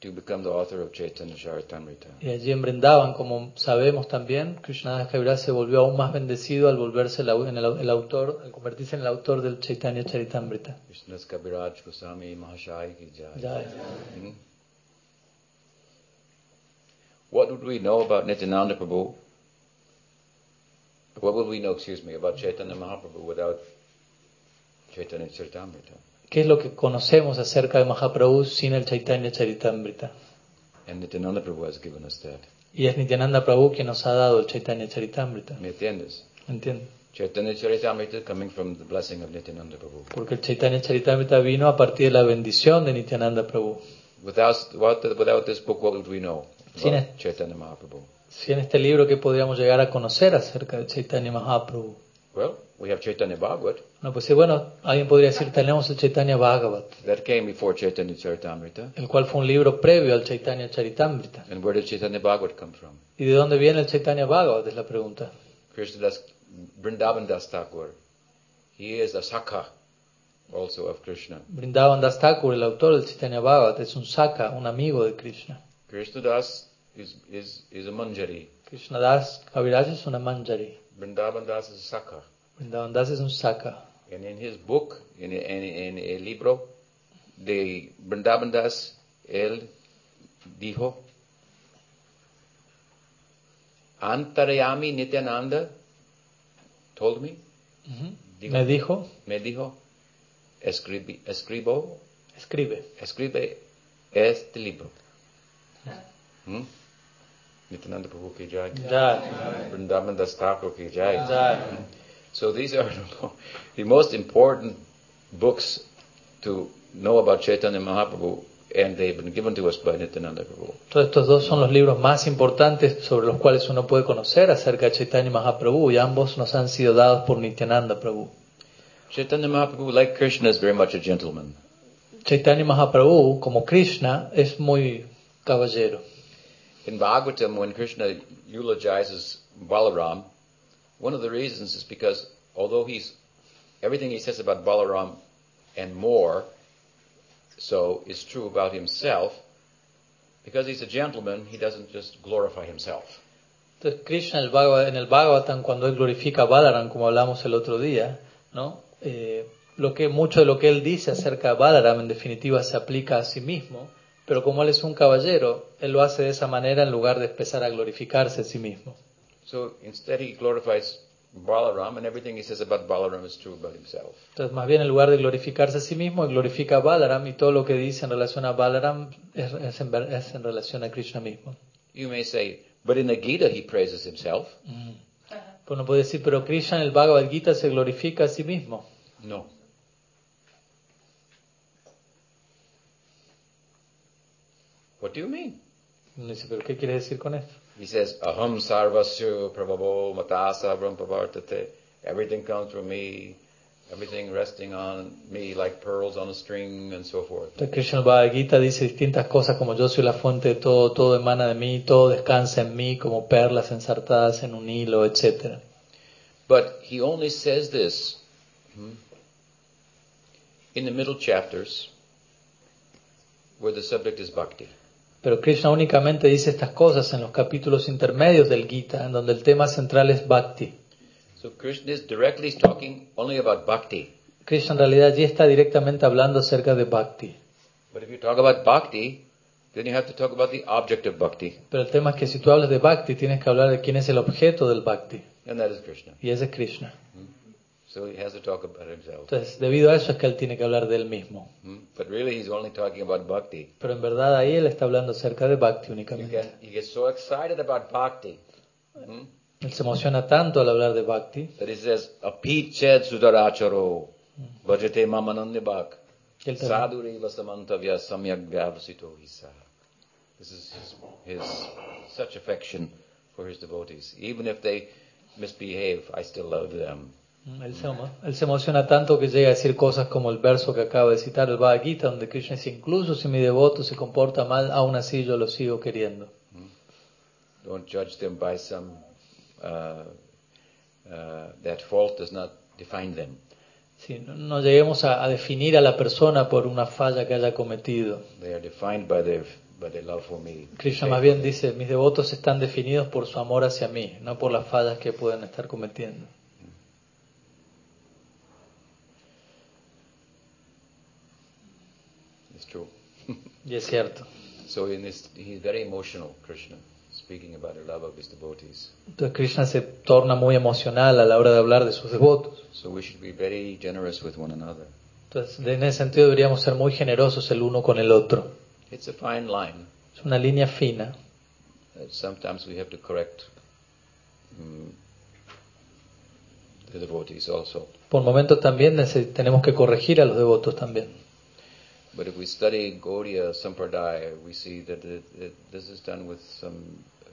to become the author of Chaitanya Charitamrita. Y allí en Brindavan, como sabemos también, Krishnadas Kaviraj se volvió aún más bendecido al volverse el, en el, el autor, al convertirse en el autor del Chaitanya Charitamrita. Krishna's Kabiraj Goswami Mahashai ki jai. Ya, Hmm? What would we know about Nityananda Prabhu? What would we know, excuse me, about Chaitanya Mahaprabhu without Chaitanya Charitamrita? ¿Qué es lo que conocemos acerca de Mahaprabhu sin el Chaitanya Charitamrita? And Nityananda Prabhu has given us that. Y es Nityananda Prabhu quien nos ha dado el Chaitanya Charitamrita. ¿Me entiendes? ¿Entiendes? Chaitanya Charitamrita coming from the blessing of Nityananda Prabhu. Porque el Chaitanya Charitamrita vino a partir de la bendición de Nityananda Prabhu. Without, without, this book, what would we know Sin Chaitanya Mahaprabhu? Si en este libro que podríamos llegar a conocer acerca de Chaitanya Mahaprabhu. Well, we have Chaitanya Bhagavat. No, pues sí, bueno, alguien podría decir, tenemos el Chaitanya Bhagavat, That came before Chaitanya Charitamrita. el cual fue un libro previo al Chaitanya Charitamrita. And where did Chaitanya Bhagavat come from? ¿Y de dónde viene el Chaitanya Bhagavat? Es la pregunta. Krishna Das, Vrindavan Das Thakur. He is a Sakha also of Krishna. Vrindavan Das Thakur, el autor del Chaitanya Bhagavat, es un Saka, un amigo de Krishna. Krishna Das is, is, is a Manjari. Krishna Das Kaviraj es una Manjari. Vrindavan Das is a Sakha. Vrindavan Das es un Saka. And in his book, in, in, in el libro de Vrindavan Das, él dijo, Antarayami Nityananda told me, Ujú. Digo. Me dijo, me dijo, escribi, escribo, escribe. escribe este libro. ¿Mm? Nityananda Prabhu ki jai. Ya, Vrindavan Das Thakur ki jai. So these are the most important books to know about Chaitanya Mahaprabhu, and they've been given to us by Nityananda Prabhu. Todos estos dos son los libros más importantes sobre los cuales uno puede conocer acerca de Chaitanya Mahaprabhu y ambos nos han sido dados por Nityananda Prabhu. Chaitanya Mahaprabhu, like Krishna, is very much a gentleman. Chaitanya Mahaprabhu, como Krishna, es muy caballero. In Bhagavatam, when Krishna eulogizes Balaram, one of the reasons is because although he's everything he says about Balaram and more so is true about himself, because he's a gentleman, he doesn't just glorify himself. Entonces Krishna en el, Bhagavatam, cuando él glorifica a Balaram, como hablamos el otro día, ¿no? Eh, lo que, mucho de lo que él dice acerca de Balaram en definitiva se aplica a sí mismo, pero como él es un caballero, él lo hace de esa manera en lugar de empezar a glorificarse a sí mismo. So instead he glorifies Balaram and everything he says about Balaram is true about himself. Entonces, más bien en lugar de glorificarse a sí mismo, él glorifica a Balaram y todo lo que dice en relación a Balaram es, es en, es en relación a Krishna mismo. You may say, but in the Gita he praises himself. Pues uno puede decir, pero Krishna en el Bhagavad Gita se glorifica a sí mismo. No. What do you mean? Uno dice, pero ¿qué quiere decir con esto? He says, Aham sarvasya prabhavo matasa brahmapartate. Everything comes from me. Everything resting on me like pearls on a string and so forth. Entonces Krishna Bhagavad Gita dice distintas cosas como yo soy la fuente de todo, todo emana de mí, todo descansa en mí como perlas ensartadas en un hilo, etc. But he only says this hmm, in the middle chapters where the subject is bhakti. Pero Krishna únicamente dice estas cosas en los capítulos intermedios del Gita, en donde el tema central es Bhakti. So Krishna is directly talking only about bhakti. Krishna en realidad allí está directamente hablando acerca de Bhakti. But if you talk about bhakti, then you have to talk about the object of bhakti, Pero el tema es que si tú hablas de Bhakti, tienes que hablar de quién es el objeto del Bhakti. and that is Krishna. Y ese es Krishna. So he has to talk about himself. Entonces, debido a eso es que él tiene que hablar de él mismo. Hmm? But really, he's only talking about bhakti. Pero en verdad ahí él está hablando acerca de Bhakti You únicamente. get, he gets so excited about bhakti hmm, Él se emociona tanto al hablar de Bhakti that he says, Apiched sudaracharo bhajate mamanandibhak que él también, sadhuri vasamantavya samyak vyavasito hisa. This is his, his such affection for his devotees. Even if they misbehave, I still love them. Él, se, él se emociona tanto que llega a decir cosas como el verso que acaba de citar, el Bhagavad Gita, donde Krishna dice, incluso si mi devoto se comporta mal, aún así yo lo sigo queriendo. Don't judge them by some, uh, uh, that fault does not define them. Sí, no, no lleguemos a, a definir a la persona por una falla que haya cometido. They are defined by their, by their love for me. Krishna más bien dice, mis devotos están definidos por su amor hacia mí, no por las fallas que pueden estar cometiendo. It's true. Y es cierto. So in this, he's very emotional, Krishna, speaking about the love of his devotees. Entonces Krishna se torna muy emocional a la hora de hablar de sus devotos. So we should be very generous with one another. Entonces, en ese sentido deberíamos ser muy generosos el uno con el otro. It's a fine line. Es una línea fina. that sometimes we have to correct mm, the devotees also. Por momentos también tenemos que corregir a los devotos también. But if we study Gaudiya Sampradaya, we see that it, it, this is done with some uh,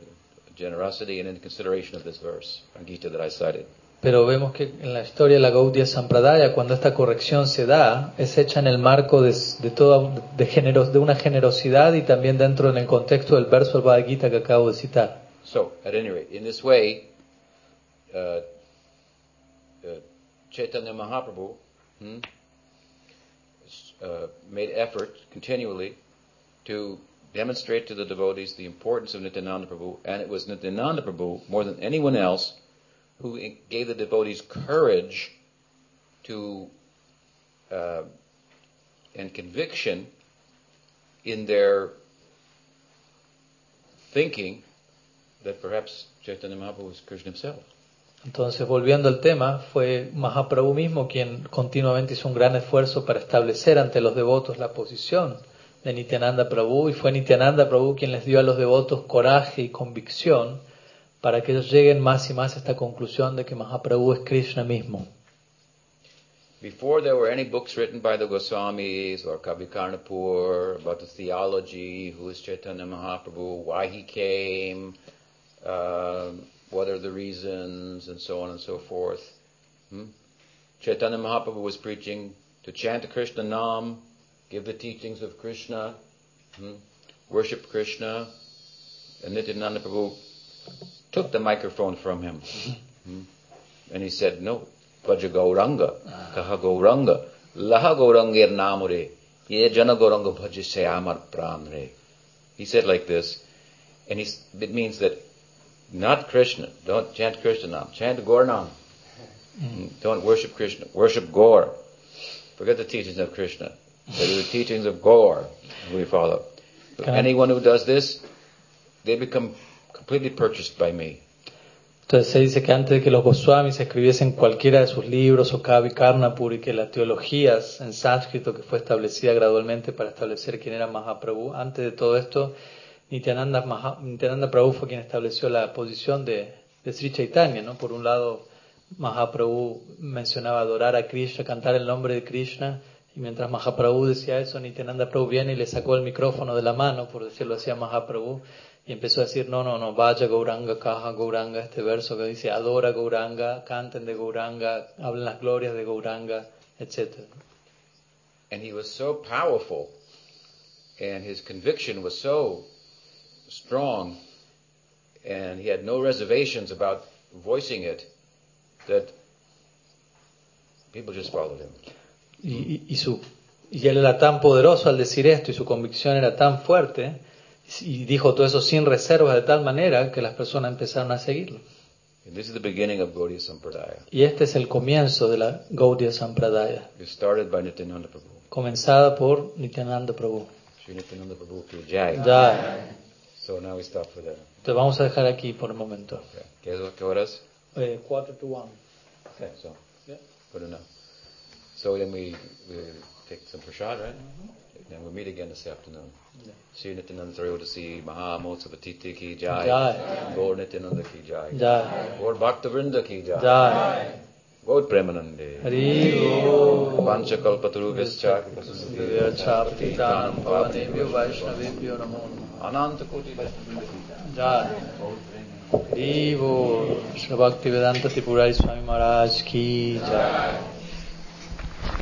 generosity and in consideration of this verse, Gita that I cited. Pero vemos que en la historia de la Gaudiya Sampradaya, cuando esta corrección se da, es hecha en el marco de, de, toda, de, genero- de una generosidad y también dentro en el contexto del verso del Bhagavad Gita que acabo de citar. So, at any rate, in this way, uh, uh, Chaitanya Mahaprabhu hmm, uh, made effort continually to demonstrate to the devotees the importance of Nityananda Prabhu, and it was Nityananda Prabhu, more than anyone else, who gave the devotees courage to uh, and conviction in their thinking that perhaps Chaitanya Mahaprabhu was Krishna himself. Entonces, volviendo al tema, fue Mahaprabhu mismo quien continuamente hizo un gran esfuerzo para establecer ante los devotos la posición de Nityananda Prabhu y fue Nityananda Prabhu quien les dio a los devotos coraje y convicción para que ellos lleguen más y más a esta conclusión de que Mahaprabhu es Krishna mismo. Before there were any books written by the Goswamis or Kavi Karnapur about the theology, who is Chaitanya Mahaprabhu, why he came, uh, what are the reasons, and so on and so forth. Hmm? Chaitanya Mahaprabhu was preaching to chant Krishna Nam, give the teachings of Krishna, hmm? worship Krishna, and Nityananda Prabhu took the microphone from him. Hmm? And he said, No, Vaja Gauranga, Kaha Gauranga, Laha Gaurangir Namure, Ye Jana Gauranga Bhajise Amar Pranre. He said like this, and it means that not Krishna, don't chant Krishna Nam, chant Gaurnam. Mm. Don't worship Krishna, worship Gaur. Forget the teachings of Krishna. But the teachings of Gaur we follow. Okay. Anyone who does this, they become completely purchased by me. Entonces se dice que antes de que los Goswamis escribiesen cualquiera de sus libros o Kavi Karnapur y que las teologías en sánscrito que fue establecida gradualmente para establecer quién era Mahaprabhu, antes de todo esto, Nityananda, Maha, Prabhu fue quien estableció la posición de, de Sri Chaitanya, ¿no? Por un lado, Mahaprabhu mencionaba adorar a Krishna, cantar el nombre de Krishna, y mientras Mahaprabhu decía eso, Nityananda Prabhu viene y le sacó el micrófono de la mano, por decirlo así a Mahaprabhu, y empezó a decir, no, no, no, vaya Gauranga, caja Gauranga, este verso que dice, adora Gauranga, canten de Gauranga, hablen las glorias de Gauranga, etc. And he was so powerful, and his conviction was so strong, and he had no reservations about voicing it, that people just followed him. Y, su, y él era tan poderoso al decir esto, y su convicción era tan fuerte, y dijo todo eso sin reservas de tal manera que las personas empezaron a seguirlo. And this is the beginning of Gaudiya Sampradaya. Y este es el comienzo de la Gaudiya Sampradaya, It started by Nityananda Prabhu. comenzada por Nityananda Prabhu. Sri Nityananda Prabhu ki jai. Ya, So now we stop for that. te vamos a dejar aquí por el momento. Okay. ¿Qué, es- qué horas? Eh, quarter to one. Okay, so Yeah. good enough. So then we, we take some prashad, right? And we'll meet again this afternoon. Yeah. Sri Nityananda Sarayodasi Mahamotsavati ki jai. Jai. Gaur Nityananda ki jai. Ya, Gaur Bhakta Vrinda ki jai. ya. Gaur Premanande. Hari Om. Panchakalpatarubhyascha Patitanam Pavanebhyo Vaishnavebhyo Namo Namaha. Ananta Koti Jai. Haribo. Shri Bhakti Vedanta Tripurari Swami Maharaj ki jai.